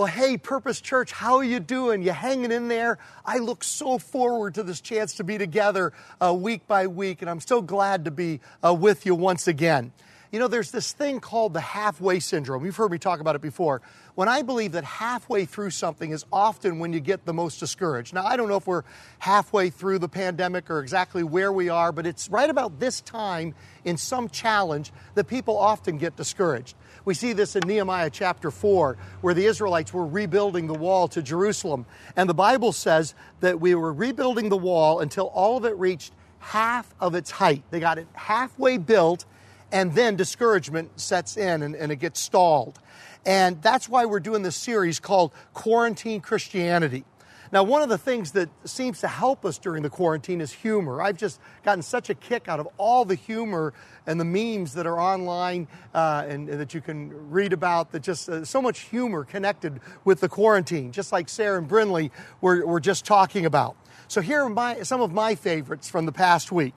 Well, hey, Purpose Church, how are you doing? You hanging in there? I look so forward to this chance to be together uh, week by week, and I'm so glad to be uh, with you once again. You know, there's this thing called the halfway syndrome. You've heard me talk about it before. When I believe that halfway through something is often when you get the most discouraged. Now, I don't know if we're halfway through the pandemic or exactly where we are, but it's right about this time in some challenge that people often get discouraged. We see this in Nehemiah chapter 4, where the Israelites were rebuilding the wall to Jerusalem. And the Bible says that we were rebuilding the wall until all of it reached half of its height. They got it halfway built and then discouragement sets in and, and it gets stalled. And that's why we're doing this series called Quarantine Christianity. Now, one of the things that seems to help us during the quarantine is humor. I've just gotten such a kick out of all the humor and the memes that are online uh, and, and, that you can read about, that just uh, so much humor connected with the quarantine, just like Sarah and Brinley were, were just talking about. So, here are my, some of my favorites from the past week.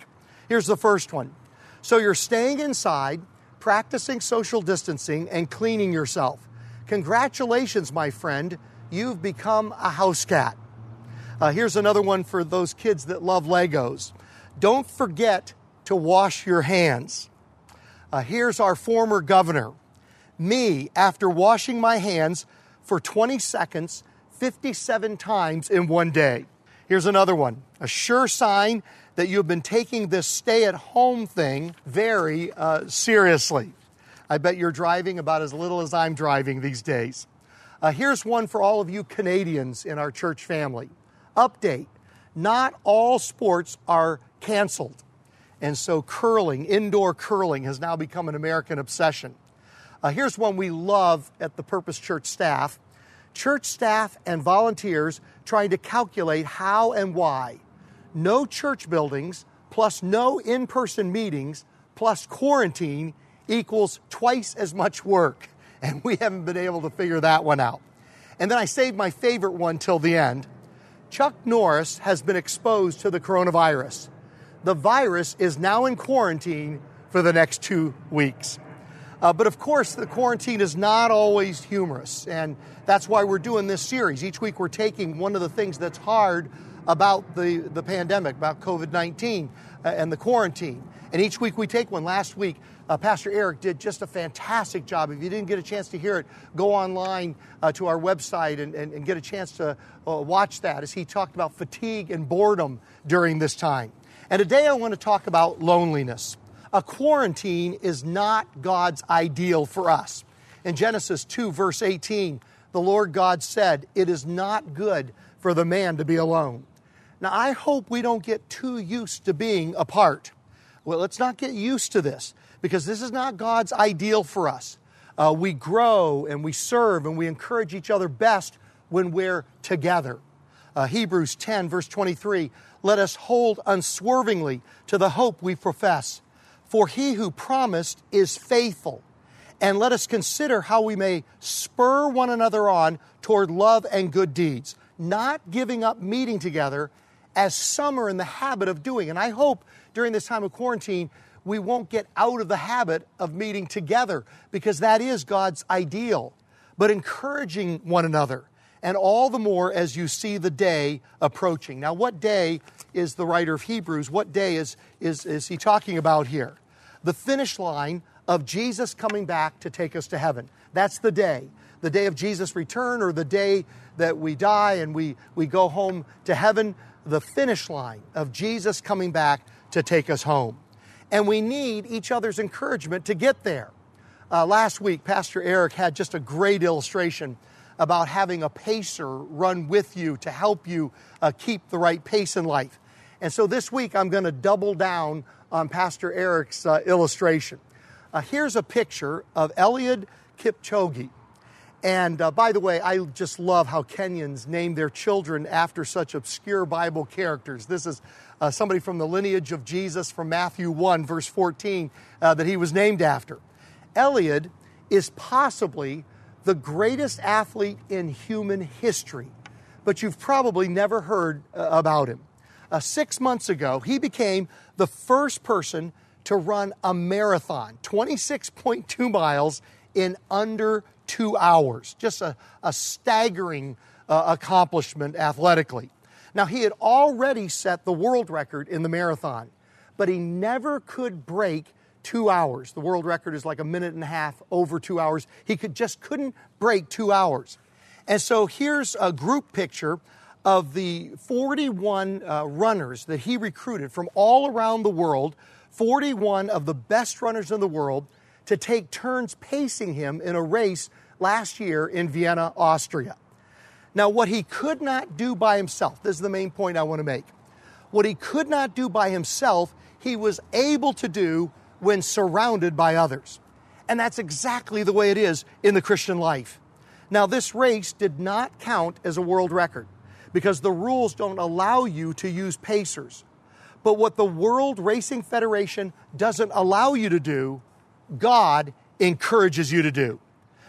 Here's the first one so you're staying inside, practicing social distancing, and cleaning yourself. Congratulations, my friend. You've become a house cat. Uh, here's another one for those kids that love Legos. Don't forget to wash your hands. Uh, here's our former governor. Me, after washing my hands for 20 seconds, 57 times in one day. Here's another one. A sure sign that you've been taking this stay at home thing very uh, seriously. I bet you're driving about as little as I'm driving these days. Uh, here's one for all of you Canadians in our church family. Update Not all sports are canceled. And so, curling, indoor curling, has now become an American obsession. Uh, here's one we love at the Purpose Church staff church staff and volunteers trying to calculate how and why no church buildings plus no in person meetings plus quarantine equals twice as much work. And we haven't been able to figure that one out. And then I saved my favorite one till the end. Chuck Norris has been exposed to the coronavirus. The virus is now in quarantine for the next two weeks. Uh, but of course, the quarantine is not always humorous, and that's why we're doing this series. Each week, we're taking one of the things that's hard about the, the pandemic, about COVID 19 uh, and the quarantine. And each week we take one. Last week, uh, Pastor Eric did just a fantastic job. If you didn't get a chance to hear it, go online uh, to our website and, and, and, get a chance to uh, watch that as he talked about fatigue and boredom during this time. And today I want to talk about loneliness. A quarantine is not God's ideal for us. In Genesis 2, verse 18, the Lord God said, It is not good for the man to be alone. Now, I hope we don't get too used to being apart. Well, let's not get used to this because this is not God's ideal for us. Uh, we grow and we serve and we encourage each other best when we're together. Uh, Hebrews 10, verse 23 let us hold unswervingly to the hope we profess. For he who promised is faithful. And let us consider how we may spur one another on toward love and good deeds, not giving up meeting together as some are in the habit of doing. And I hope during this time of quarantine, we won't get out of the habit of meeting together because that is God's ideal. But encouraging one another, and all the more as you see the day approaching. Now, what day is the writer of Hebrews? What day is, is, is he talking about here? The finish line of Jesus coming back to take us to heaven. That's the day. The day of Jesus' return or the day that we die and we, we go home to heaven the finish line of Jesus coming back to take us home. And we need each other's encouragement to get there. Uh, last week, Pastor Eric had just a great illustration about having a pacer run with you to help you uh, keep the right pace in life. And so this week, I'm going to double down on Pastor Eric's uh, illustration. Uh, here's a picture of Eliud Kipchoge. And uh, by the way, I just love how Kenyans name their children after such obscure Bible characters. This is uh, somebody from the lineage of Jesus from Matthew 1, verse 14, uh, that he was named after. Eliud is possibly the greatest athlete in human history, but you've probably never heard uh, about him. Uh, six months ago, he became the first person to run a marathon, 26.2 miles in under two hours. Just a, a staggering uh, accomplishment athletically. Now, he had already set the world record in the marathon, but he never could break two hours. The world record is like a minute and a half over two hours. He could just couldn't break two hours. And so here's a group picture of the 41 uh, runners that he recruited from all around the world, 41 of the best runners in the world, to take turns pacing him in a race last year in Vienna, Austria. Now, what he could not do by himself, this is the main point I want to make. What he could not do by himself, he was able to do when surrounded by others. And that's exactly the way it is in the Christian life. Now, this race did not count as a world record because the rules don't allow you to use pacers. But what the World Racing Federation doesn't allow you to do, God encourages you to do.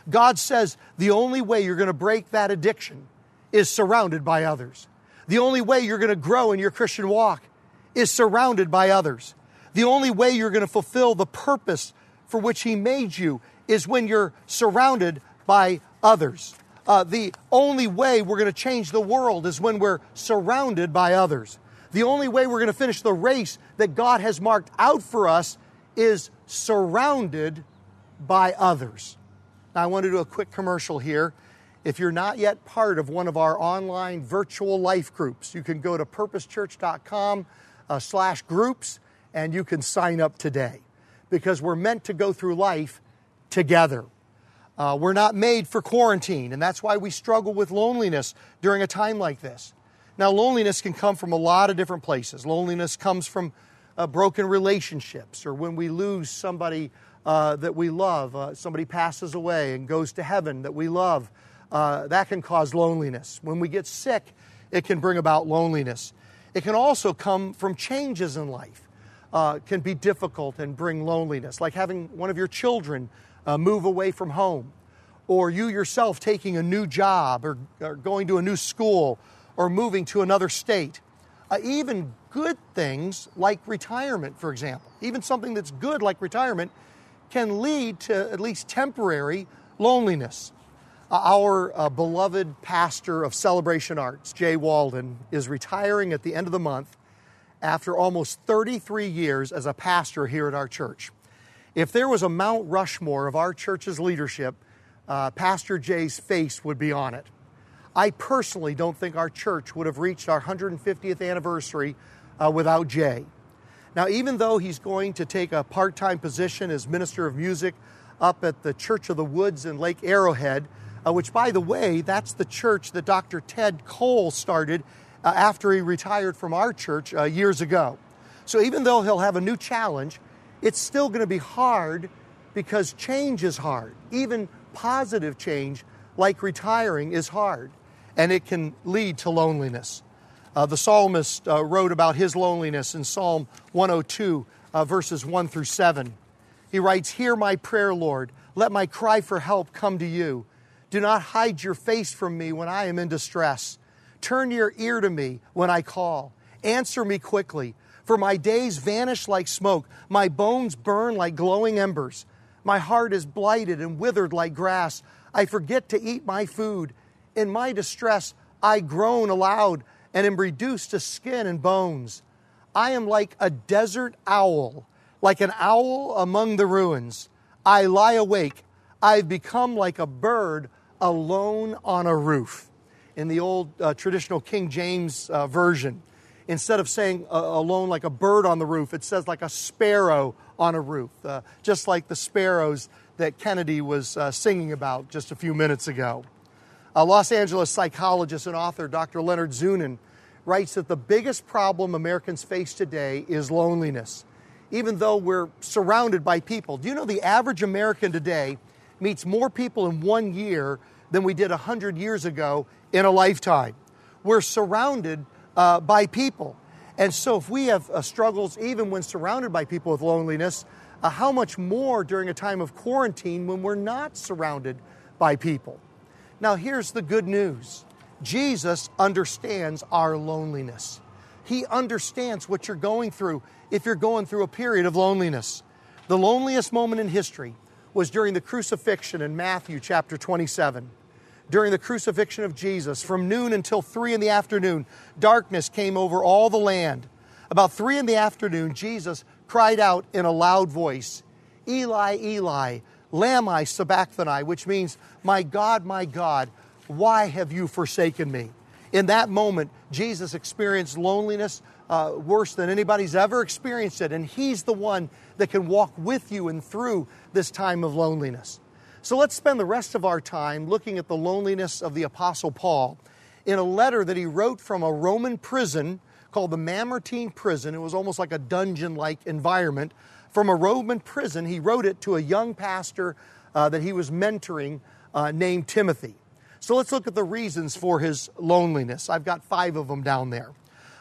God says the only way you're going to break that addiction is surrounded by others. The only way you're going to grow in your Christian walk is surrounded by others. The only way you're going to fulfill the purpose for which He made you is when you're surrounded by others. Uh, the only way we're going to change the world is when we're surrounded by others. The only way we're going to finish the race that God has marked out for us is surrounded by others. Now, I want to do a quick commercial here. If you're not yet part of one of our online virtual life groups, you can go to purposechurch.com uh, slash groups and you can sign up today because we're meant to go through life together. Uh, we're not made for quarantine, and that's why we struggle with loneliness during a time like this. Now, loneliness can come from a lot of different places. Loneliness comes from uh, broken relationships or when we lose somebody uh, that we love, uh, somebody passes away and goes to heaven that we love uh, that can cause loneliness. When we get sick, it can bring about loneliness. It can also come from changes in life. Uh, can be difficult and bring loneliness, like having one of your children uh, move away from home, or you yourself taking a new job, or, or going to a new school, or moving to another state. Even good things like retirement, for example, even something that's good like retirement, can lead to at least temporary loneliness. Uh, our uh, beloved pastor of Celebration Arts, Jay Walden, is retiring at the end of the month after almost 33 years as a pastor here at our church. If there was a Mount Rushmore of our church's leadership, uh, Pastor Jay's face would be on it. I personally don't think our church would have reached our 150th anniversary uh, without Jay. Now, even though he's going to take a part time position as minister of music up at the Church of the Woods in Lake Arrowhead, uh, which, by the way, that's the church that Dr. Ted Cole started uh, after he retired from our church uh, years ago. So even though he'll have a new challenge, it's still going to be hard because change is hard. Even positive change, like retiring, is hard, and it can lead to loneliness. Uh, the psalmist uh, wrote about his loneliness in Psalm 102, uh, verses 1 through 7. He writes, Hear my prayer, Lord. Let my cry for help come to you. Do not hide your face from me when I am in distress. Turn your ear to me when I call. Answer me quickly, for my days vanish like smoke. My bones burn like glowing embers. My heart is blighted and withered like grass. I forget to eat my food. In my distress, I groan aloud and am reduced to skin and bones. I am like a desert owl, like an owl among the ruins. I lie awake. I've become like a bird alone on a roof. In the old uh, traditional King James uh, version, instead of saying uh, alone like a bird on the roof, it says like a sparrow on a roof, uh, just like the sparrows that Kennedy was uh, singing about just a few minutes ago. A Los Angeles psychologist and author Dr. Leonard Zunin writes that the biggest problem Americans face today is loneliness, even though we're surrounded by people. Do you know the average American today meets more people in one year than we did 100 years ago in a lifetime. We're surrounded uh, by people. And so, if we have uh, struggles even when surrounded by people with loneliness, uh, how much more during a time of quarantine when we're not surrounded by people? Now, here's the good news Jesus understands our loneliness. He understands what you're going through if you're going through a period of loneliness. The loneliest moment in history was during the crucifixion in Matthew chapter 27. During the crucifixion of Jesus, from noon until three in the afternoon, darkness came over all the land. About three in the afternoon, Jesus cried out in a loud voice, Eli, Eli, Lama sabachthani, which means, My God, my God, why have you forsaken me? In that moment, Jesus experienced loneliness uh, worse than anybody's ever experienced it, and He's the one that can walk with you and through this time of loneliness. So let's spend the rest of our time looking at the loneliness of the Apostle Paul in a letter that he wrote from a Roman prison called the Mamertine prison. It was almost like a dungeon like environment. From a Roman prison, he wrote it to a young pastor uh, that he was mentoring uh, named Timothy. So let's look at the reasons for his loneliness. I've got five of them down there.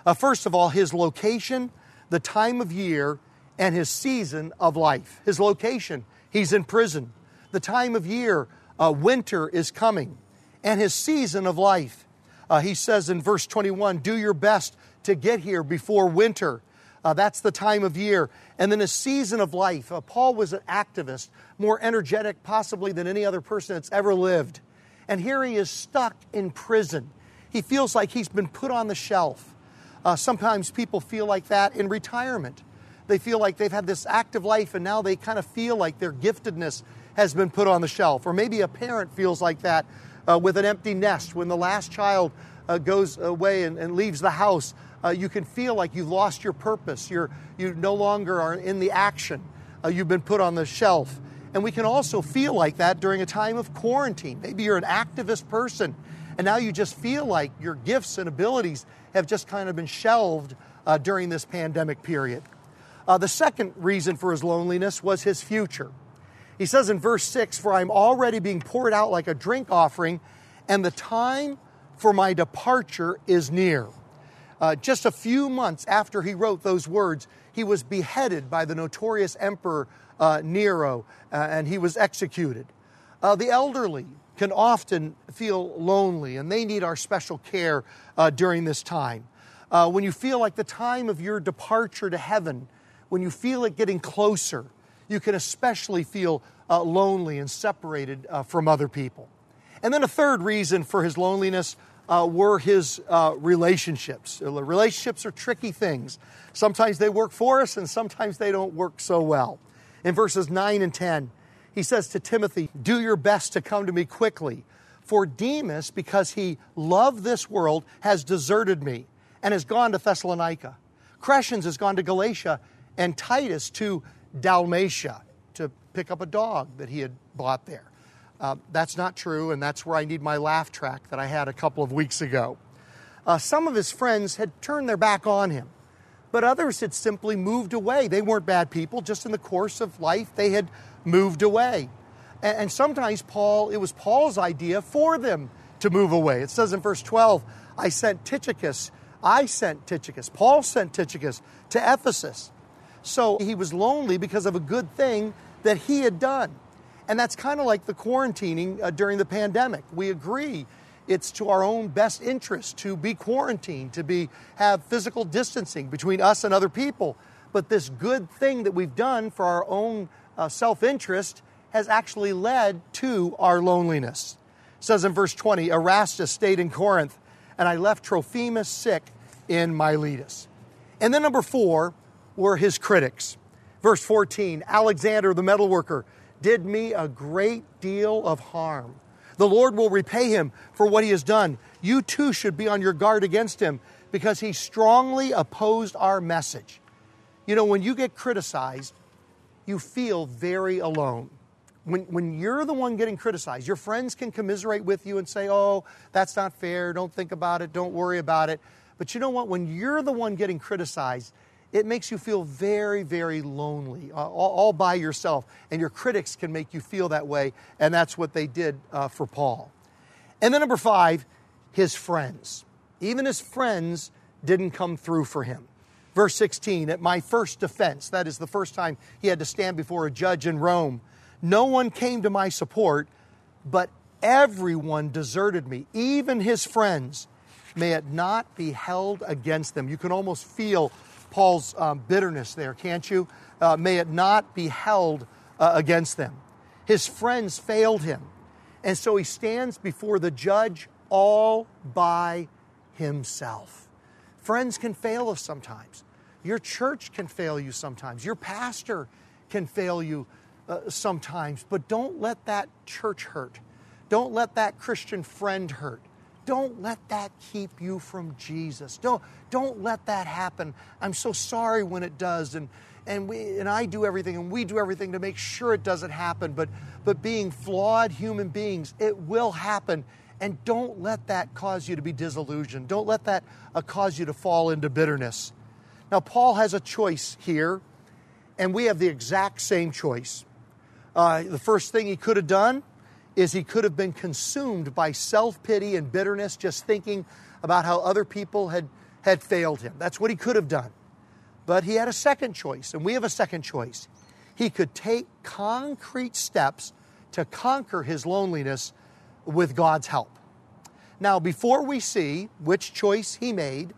Uh, first of all, his location, the time of year, and his season of life. His location, he's in prison. The time of year, uh, winter is coming. And his season of life. Uh, he says in verse 21 do your best to get here before winter. Uh, that's the time of year. And then a season of life. Uh, Paul was an activist, more energetic possibly than any other person that's ever lived. And here he is stuck in prison. He feels like he's been put on the shelf. Uh, sometimes people feel like that in retirement. They feel like they've had this active life and now they kind of feel like their giftedness has been put on the shelf. Or maybe a parent feels like that uh, with an empty nest. When the last child uh, goes away and, and, leaves the house, uh, you can feel like you've lost your purpose. You're, you no longer are in the action. Uh, you've been put on the shelf. And we can also feel like that during a time of quarantine. Maybe you're an activist person and now you just feel like your gifts and abilities have just kind of been shelved uh, during this pandemic period. Uh, the second reason for his loneliness was his future. He says in verse 6 For I'm already being poured out like a drink offering, and the time for my departure is near. Uh, just a few months after he wrote those words, he was beheaded by the notorious emperor uh, Nero, uh, and he was executed. Uh, the elderly can often feel lonely, and they need our special care uh, during this time. Uh, when you feel like the time of your departure to heaven, when you feel it getting closer, you can especially feel lonely and separated from other people. And then a third reason for his loneliness uh, were his uh, relationships. Relationships are tricky things. Sometimes they work for us, and sometimes they don't work so well in verses 9 and 10, he says to Timothy, Do your best to come to me quickly. For Demas, because he loved this world, has deserted me and has gone to Thessalonica. Crescens has gone to Galatia, and Titus to Dalmatia to pick up a dog that he had bought there. Uh, that's not true, and that's where I need my laugh track that I had a couple of weeks ago. Uh, some of his friends had turned their back on him but others had simply moved away. They weren't bad people, just in the course of life, they had moved away. And, and sometimes Paul, it was Paul's idea for them to move away. It says in verse 12, I sent Tychicus, I sent Tychicus, Paul sent Tychicus to Ephesus. So he was lonely because of a good thing that he had done. And that's kind of like the quarantining uh, during the pandemic. We agree it's to our own best interest to be quarantined, to be have physical distancing between us and other people. But this good thing that we've done for our own uh, self-interest has actually led to our loneliness. It says in verse 20, Erastus stayed in Corinth, and I left Trophimus sick in Miletus. And then number four were his critics. Verse 14, Alexander the metalworker did me a great deal of harm. The Lord will repay him for what he has done. You too should be on your guard against him because he strongly opposed our message. You know, when you get criticized, you feel very alone. When, when you're the one getting criticized, your friends can commiserate with you and say, oh, that's not fair, don't think about it, don't worry about it. But you know what? When you're the one getting criticized, it makes you feel very, very lonely, uh, all, all, by yourself. And your critics can make you feel that way, and that's what they did uh, for Paul. And then, number five, his friends. Even his friends didn't come through for him. Verse 16, at my first defense, that is the first time he had to stand before a judge in Rome, no one came to my support, but everyone deserted me, even his friends. May it not be held against them. You can almost feel Paul's um, bitterness there, can't you? Uh, may it not be held uh, against them. His friends failed him. And so he stands before the judge all by himself. Friends can fail us sometimes. Your church can fail you sometimes. Your pastor can fail you uh, sometimes. But don't let that church hurt. Don't let that Christian friend hurt. Don't let that keep you from Jesus. Don't, don't let that happen. I'm so sorry when it does. And, and, we, and I do everything and we do everything to make sure it doesn't happen. But, but being flawed human beings, it will happen. And don't let that cause you to be disillusioned. Don't let that uh, cause you to fall into bitterness. Now, Paul has a choice here, and we have the exact same choice. Uh, the first thing he could have done is he could have been consumed by self pity and bitterness, just thinking about how other people had, had failed him. That's what he could have done. But he had a second choice, and we have a second choice. He could take concrete steps to conquer his loneliness with God's help. Now, before we see which choice he made,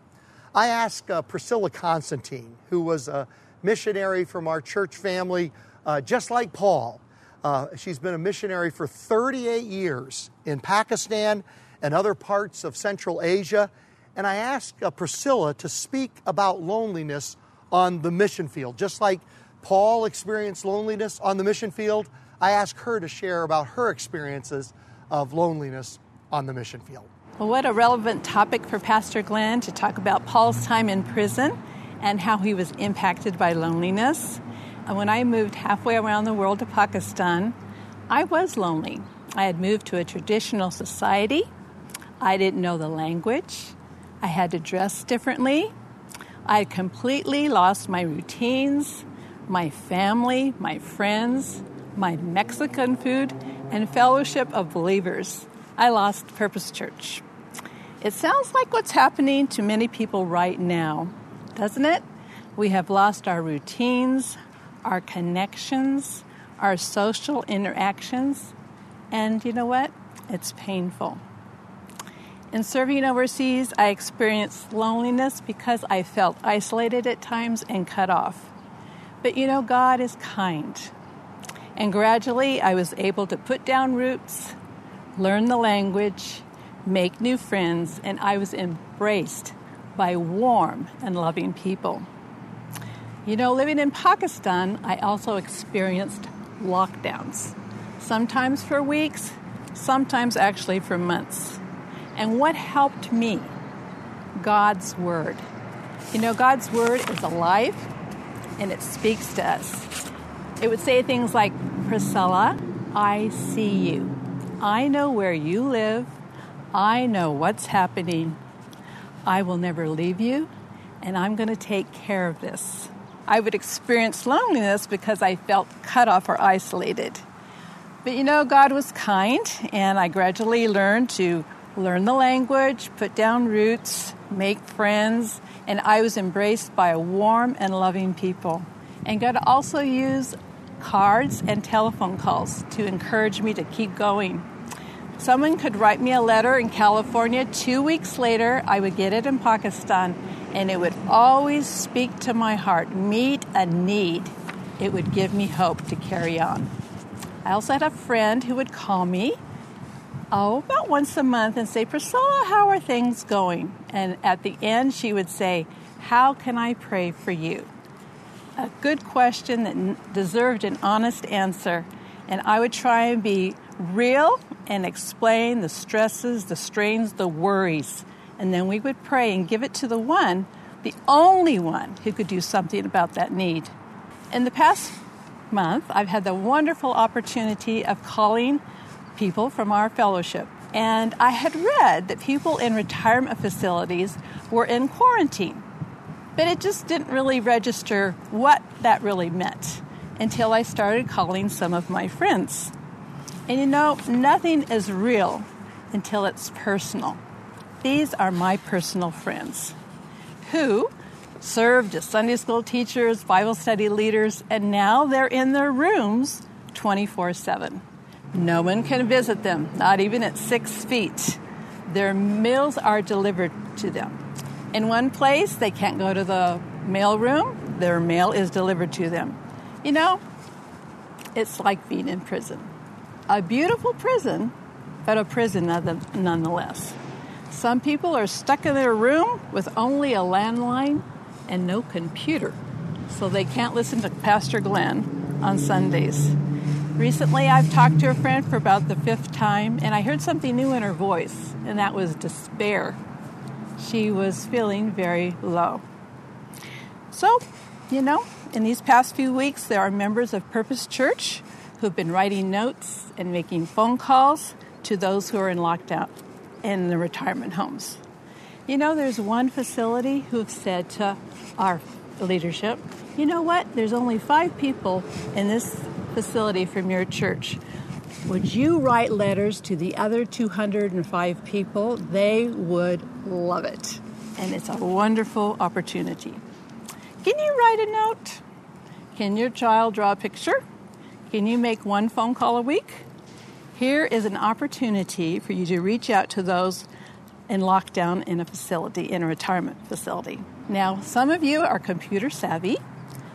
I asked uh, Priscilla Constantine, who was a missionary from our church family, uh, just like Paul. Uh, she's been a missionary for 38 years in Pakistan and other parts of Central Asia. And I asked uh, Priscilla to speak about loneliness on the mission field. Just like Paul experienced loneliness on the mission field, I asked her to share about her experiences of loneliness on the mission field. Well, what a relevant topic for Pastor Glenn to talk about Paul's time in prison and how he was impacted by loneliness. When I moved halfway around the world to Pakistan, I was lonely. I had moved to a traditional society. I didn't know the language. I had to dress differently. I had completely lost my routines, my family, my friends, my Mexican food, and fellowship of believers. I lost Purpose Church. It sounds like what's happening to many people right now, doesn't it? We have lost our routines, our connections, our social interactions, and you know what? It's painful. In serving overseas, I experienced loneliness because I felt isolated at times and cut off. But you know, God is kind. And gradually, I was able to put down roots, learn the language, make new friends, and I was embraced by warm and loving people. You know, living in Pakistan, I also experienced lockdowns, sometimes for weeks, sometimes actually for months. And what helped me? God's Word. You know, God's Word is alive and it speaks to us. It would say things like, Priscilla, I see you. I know where you live. I know what's happening. I will never leave you, and I'm going to take care of this. I would experience loneliness because I felt cut off or isolated. But you know, God was kind, and I gradually learned to learn the language, put down roots, make friends, and I was embraced by a warm and loving people. And God also used cards and telephone calls to encourage me to keep going. Someone could write me a letter in California. Two weeks later, I would get it in Pakistan, and it would always speak to my heart, meet a need. It would give me hope to carry on. I also had a friend who would call me, oh, about once a month and say, Priscilla, how are things going? And at the end, she would say, How can I pray for you? A good question that deserved an honest answer. And I would try and be real and explain the stresses, the strains, the worries. And then we would pray and give it to the one, the only one who could do something about that need. In the past month, I've had the wonderful opportunity of calling people from our fellowship. And I had read that people in retirement facilities were in quarantine. But it just didn't really register what that really meant until I started calling some of my friends. And you know, nothing is real until it's personal. These are my personal friends who served as Sunday school teachers, Bible study leaders, and now they're in their rooms 24 7. No one can visit them, not even at six feet. Their meals are delivered to them. In one place, they can't go to the mail room, their mail is delivered to them. You know, it's like being in prison. A beautiful prison, but a prison nonetheless. Some people are stuck in their room with only a landline and no computer, so they can't listen to Pastor Glenn on Sundays. Recently, I've talked to a friend for about the fifth time, and I heard something new in her voice, and that was despair. She was feeling very low. So, you know, in these past few weeks, there are members of Purpose Church who've been writing notes and making phone calls to those who are in lockdown in the retirement homes. You know, there's one facility who've said to our leadership, you know what, there's only five people in this facility from your church. Would you write letters to the other 205 people? They would love it. And it's a wonderful opportunity. Can you write a note? Can your child draw a picture? Can you make one phone call a week? Here is an opportunity for you to reach out to those in lockdown in a facility, in a retirement facility. Now, some of you are computer savvy,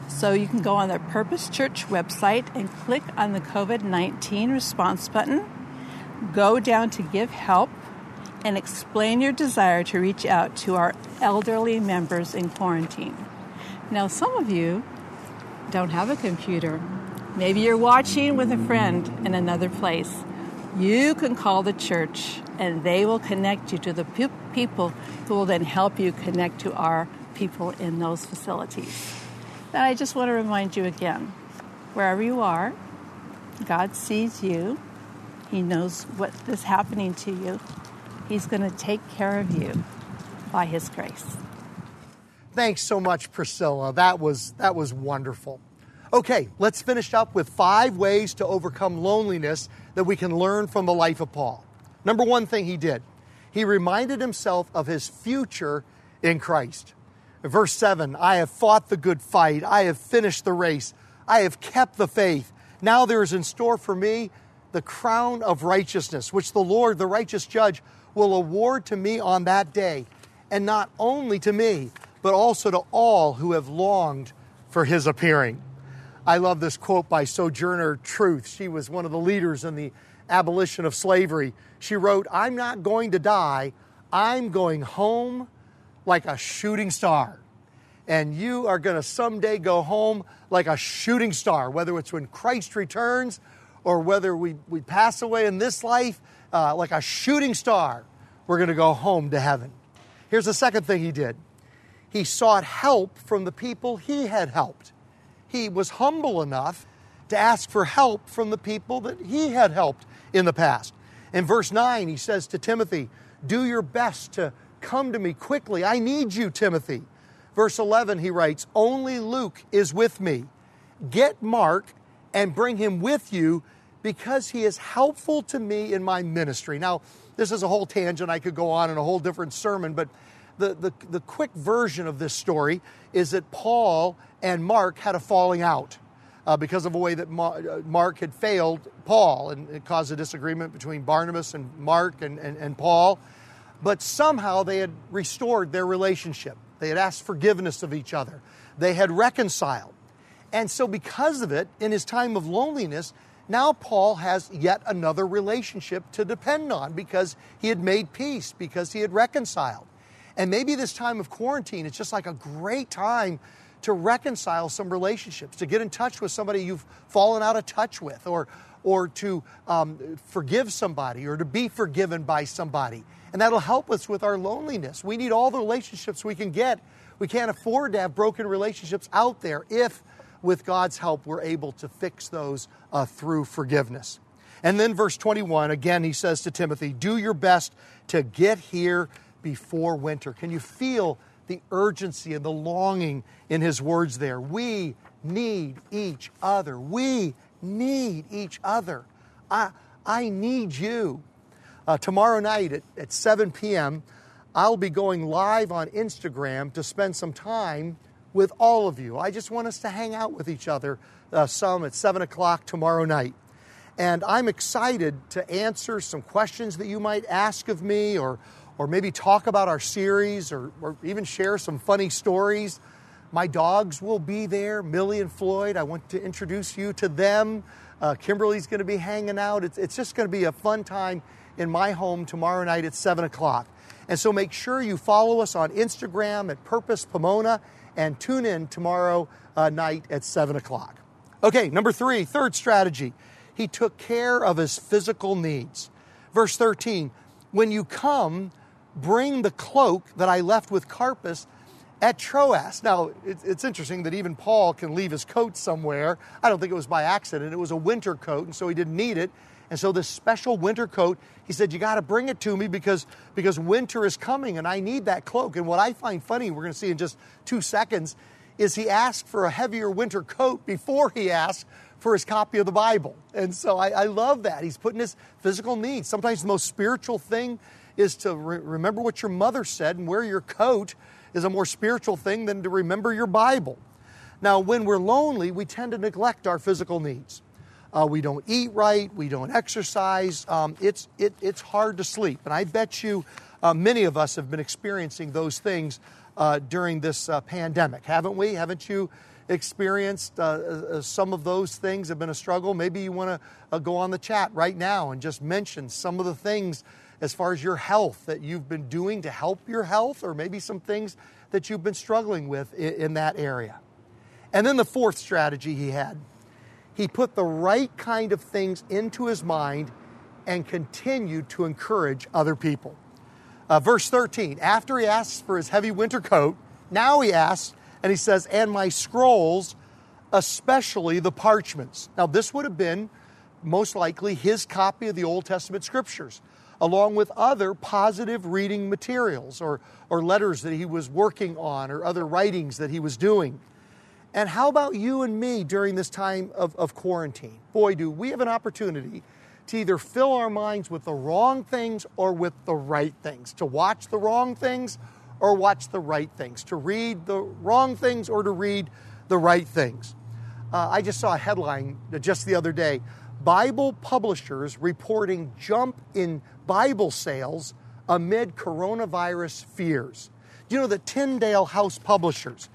so you can go on the Purpose Church website and click on the COVID 19 response button, go down to Give Help, and explain your desire to reach out to our elderly members in quarantine. Now, some of you don't have a computer. Maybe you're watching with a friend in another place you can call the church and they will connect you to the pe- people who will then help you connect to our people in those facilities. And I just want to remind you again wherever you are, God sees you, He knows what is happening to you. He's going to take care of you by His grace. Thanks so much, Priscilla. That was, that was wonderful. Okay, let's finish up with five ways to overcome loneliness that we can learn from the life of Paul. Number one thing he did, he reminded himself of his future in Christ. Verse 7 I have fought the good fight, I have finished the race, I have kept the faith. Now there is in store for me the crown of righteousness, which the Lord, the righteous judge, will award to me on that day, and not only to me, but also to all who have longed for his appearing. I love this quote by Sojourner Truth. She was one of the leaders in the abolition of slavery. She wrote, I'm not going to die, I'm going home like a shooting star. And you are going to someday go home like a shooting star, whether it's when Christ returns or whether we, we pass away in this life, uh, like a shooting star, we're going to go home to heaven. Here's the second thing he did he sought help from the people he had helped he was humble enough to ask for help from the people that he had helped in the past. In verse 9, he says to Timothy, Do your best to come to me quickly. I need you, Timothy. Verse 11, he writes, Only Luke is with me. Get Mark and bring him with you because he is helpful to me in my ministry. Now, this is a whole tangent. I could go on in a whole different sermon, but the, the, the quick version of this story is that Paul and Mark had a falling out uh, because of a way that uh, Mark had failed Paul, and it caused a disagreement between Barnabas and Mark and, and, and Paul. But somehow they had restored their relationship. They had asked forgiveness of each other. They had reconciled. And so, because of it, in his time of loneliness, now Paul has yet another relationship to depend on because he had made peace, because he had reconciled. And maybe this time of quarantine, it's just like a great time to reconcile some relationships, to get in touch with somebody you've fallen out of touch with, or, or to um, forgive somebody, or to be forgiven by somebody. And that'll help us with our loneliness. We need all the relationships we can get. We can't afford to have broken relationships out there if, with God's help, we're able to fix those uh, through forgiveness. And then, verse 21, again, he says to Timothy, Do your best to get here before winter. Can you feel the urgency and the longing in his words there? We need each other. We need each other. I, I need you. Uh, tomorrow night at, at 7 p.m., I'll be going live on Instagram to spend some time with all of you. I just want us to hang out with each other uh, some at 7 o'clock tomorrow night. And I'm excited to answer some questions that you might ask of me or, or maybe talk about our series or, or even share some funny stories. My dogs will be there, Millie and Floyd. I want to introduce you to them. Uh, Kimberly's going to be hanging out. It's, it's just going to be a fun time in my home tomorrow night at 7 o'clock. And so make sure you follow us on Instagram at Purpose Pomona and tune in tomorrow uh, night at 7 o'clock. Okay, number three, third strategy. He took care of his physical needs. Verse 13, when you come, bring the cloak that I left with Carpus at Troas. Now, it's interesting that even Paul can leave his coat somewhere. I don't think it was by accident. It was a winter coat, and so he didn't need it. And so this special winter coat, he said, you got to bring it to me because, because winter is coming and I need that cloak. And what I find funny, we're going to see in just two seconds, is he asked for a heavier winter coat before he asked for his copy of the Bible. And so I, I love that. He's putting his physical needs. Sometimes the most spiritual thing is to re- remember what your mother said and wear your coat is a more spiritual thing than to remember your Bible. Now, when we're lonely, we tend to neglect our physical needs. Uh, we don't eat right, we don't exercise. Um, it's, it, it's hard to sleep. And I bet you uh, many of us have been experiencing those things uh, during this uh, pandemic, haven't we? Haven't you experienced uh, uh, some of those things have been a struggle? Maybe you want to go on the chat right now and just mention some of the things as far as your health that you've been doing to help your health, or maybe some things that you've been struggling with in, in that area. And then the fourth strategy he had he put the right kind of things into his mind and continued to encourage other people. Uh, verse 13, after he asks for his heavy winter coat, now he asks, and he says, and my scrolls, especially the parchments. Now, this would have been most likely his copy of the Old Testament scriptures along with other positive reading materials or, or letters that he was working on or other writings that he was doing. And how about you and me during this time of, of quarantine? Boy, do we have an opportunity to either fill our minds with the wrong things or with the right things, to watch the wrong things or watch the right things, to read the wrong things or to read the right things. Uh, I just saw a headline just the other day Bible publishers reporting jump in Bible sales amid coronavirus fears. Do you know that Tyndale House Publishers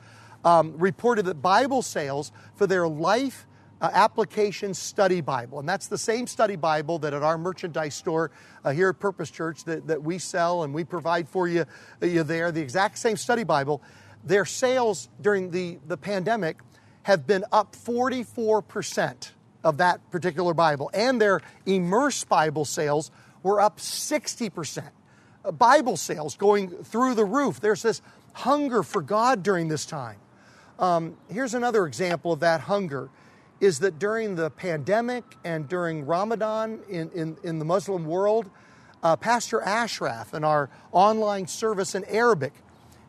um, reported that Bible sales for their life uh, application study Bible, and that's the same study Bible that at our merchandise store uh, here at Purpose Church that, that we sell and we provide for you, uh, you there, the exact same study Bible, their sales during the, the pandemic have been up 44% of that particular Bible, and their Immerse Bible sales were up 60%. Uh, Bible sales going through the roof. There's this hunger for God during this time. Um, here's another example of that hunger is that during the pandemic and during Ramadan in, in, in the Muslim world, uh, Pastor Ashraf in our online service in Arabic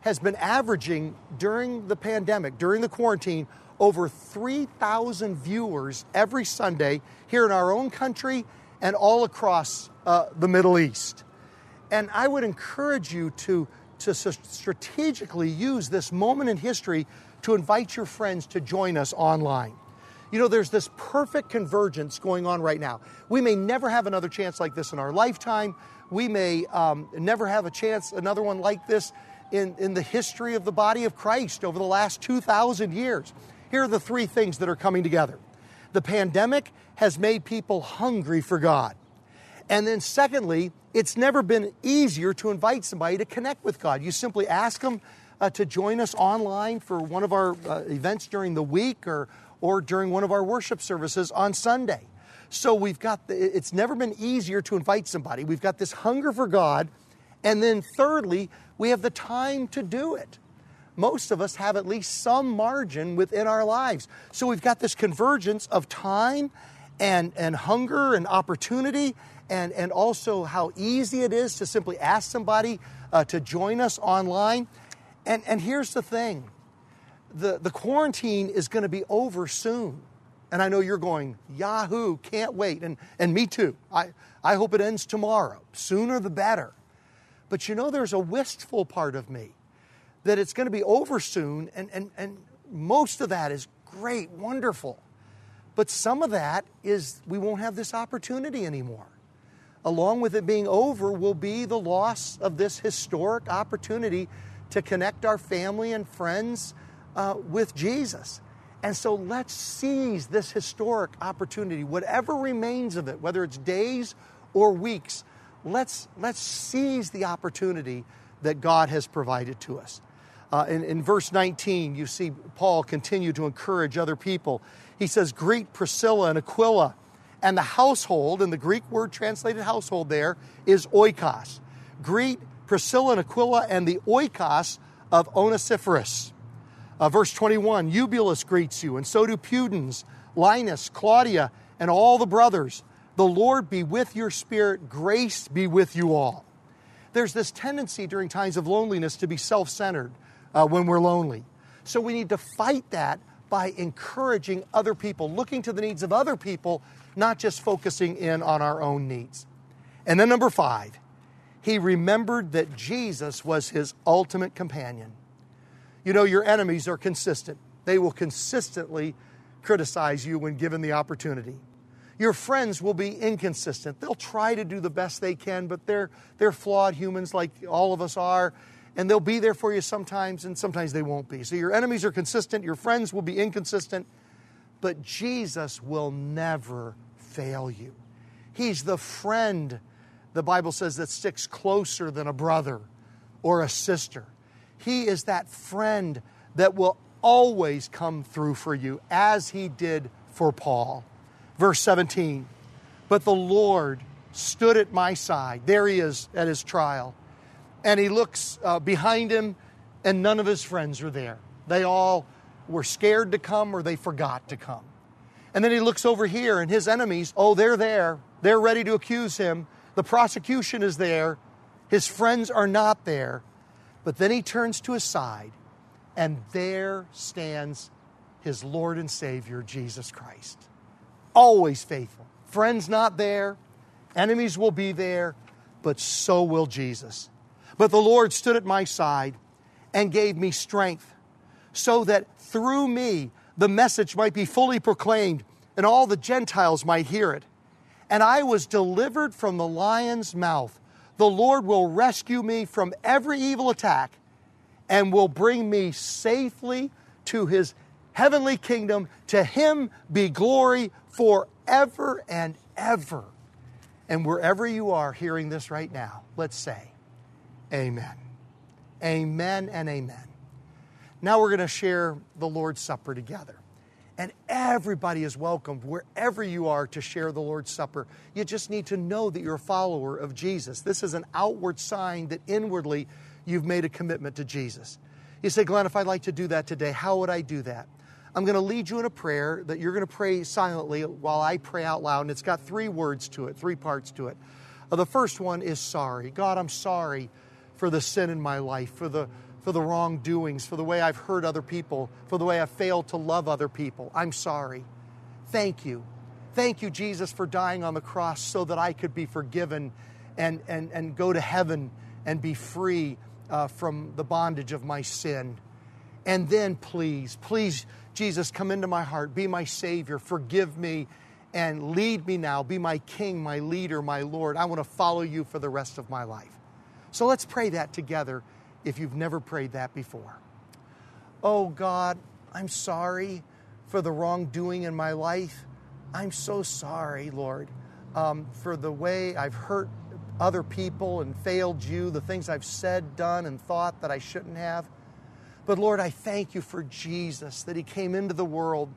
has been averaging during the pandemic, during the quarantine, over 3,000 viewers every Sunday here in our own country and all across uh, the Middle East. And I would encourage you to, to strategically use this moment in history to invite your friends to join us online. You know, there's this perfect convergence going on right now. We may never have another chance like this in our lifetime. We may um, never have a chance, another one like this in, in the history of the body of Christ over the last 2,000 years. Here are the three things that are coming together the pandemic has made people hungry for God. And then, secondly, it's never been easier to invite somebody to connect with God. You simply ask them uh, to join us online for one of our uh, events during the week or, or during one of our worship services on Sunday. So we've got, the, it's never been easier to invite somebody. We've got this hunger for God. And then, thirdly, we have the time to do it most of us have at least some margin within our lives. So we've got this convergence of time and, and hunger and opportunity, and, and also how easy it is to simply ask somebody uh, to join us online. And, and here's the thing the, the quarantine is going to be over soon. And I know you're going, Yahoo, can't wait. And, and me too. I, I hope it ends tomorrow. Sooner the better. But you know, there's a wistful part of me that it's going to be over soon, and, and, and most of that is great, wonderful. But some of that is we won't have this opportunity anymore. Along with it being over will be the loss of this historic opportunity to connect our family and friends uh, with Jesus. And so let's seize this historic opportunity, whatever remains of it, whether it's days or weeks. Let's, let's seize the opportunity that God has provided to us. Uh, in, in verse 19, you see Paul continue to encourage other people. He says, Greet Priscilla and Aquila. And the household, and the Greek word translated household there, is oikos. Greet Priscilla and Aquila and the oikos of Onesiphorus. Uh, verse 21 Eubulus greets you, and so do Pudens, Linus, Claudia, and all the brothers. The Lord be with your spirit, grace be with you all. There's this tendency during times of loneliness to be self centered uh, when we're lonely. So we need to fight that by encouraging other people, looking to the needs of other people, not just focusing in on our own needs. And then, number five, he remembered that Jesus was his ultimate companion. You know, your enemies are consistent, they will consistently criticize you when given the opportunity. Your friends will be inconsistent. They'll try to do the best they can, but they're, they're flawed humans like all of us are and they'll be there for you sometimes, and sometimes they won't be. So your enemies are consistent, your friends will be inconsistent, but Jesus will never fail you. He's the friend, the Bible says, that sticks closer than a brother or a sister. He is that friend that will always come through for you, as he did for Paul. Verse 17 But the Lord stood at my side. There he is at his trial and he looks uh, behind him, and none of his friends are there. They all were scared to come or they forgot to come. And then he looks over here, and his enemies, oh, they're there. They're ready to accuse him. The prosecution is there. His friends are not there. But then he turns to his side, and there stands his Lord and Savior, Jesus Christ. Always faithful. Friends not there, enemies will be there, but so will Jesus. But the Lord stood at my side and gave me strength, so that through me the message might be fully proclaimed and all the Gentiles might hear it. And I was delivered from the lion's mouth. The Lord will rescue me from every evil attack and will bring me safely to his heavenly kingdom. To him be glory forever and ever. And wherever you are hearing this right now, let's say, Amen. Amen and amen. Now we're going to share the Lord's Supper together. And everybody is welcome wherever you are to share the Lord's Supper. You just need to know that you're a follower of Jesus. This is an outward sign that inwardly you've made a commitment to Jesus. You say, Glenn, if I'd like to do that today, how would I do that? I'm going to lead you in a prayer that you're going to pray silently while I pray out loud. And it's got three words to it, three parts to it. Uh, the first one is sorry. God, I'm sorry for the sin in my life, for the, for the wrongdoings, for the way I've hurt other people, for the way I've failed to love other people. I'm sorry. Thank you. Thank you, Jesus, for dying on the cross so that I could be forgiven and, and, and go to heaven and be free uh, from the bondage of my sin. And then, please, please, Jesus, come into my heart, be my Savior, forgive me, and lead me now. Be my King, my leader, my Lord. I want to follow you for the rest of my life. So let's pray that together if you've never prayed that before. Oh God, I'm sorry for the wrongdoing in my life. I'm so sorry, Lord, um, for the way I've hurt other people and failed you, the things I've said, done, and thought that I shouldn't have. But Lord, I thank you for Jesus, that He came into the world,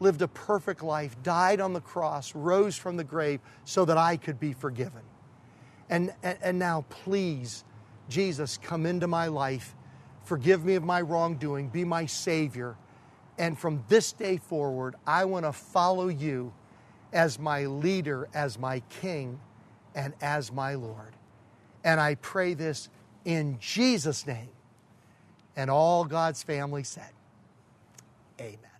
lived a perfect life, died on the cross, rose from the grave so that I could be forgiven. And, and, and now, please, Jesus, come into my life. Forgive me of my wrongdoing. Be my Savior. And from this day forward, I want to follow you as my leader, as my King, and as my Lord. And I pray this in Jesus' name. And all God's family said, Amen.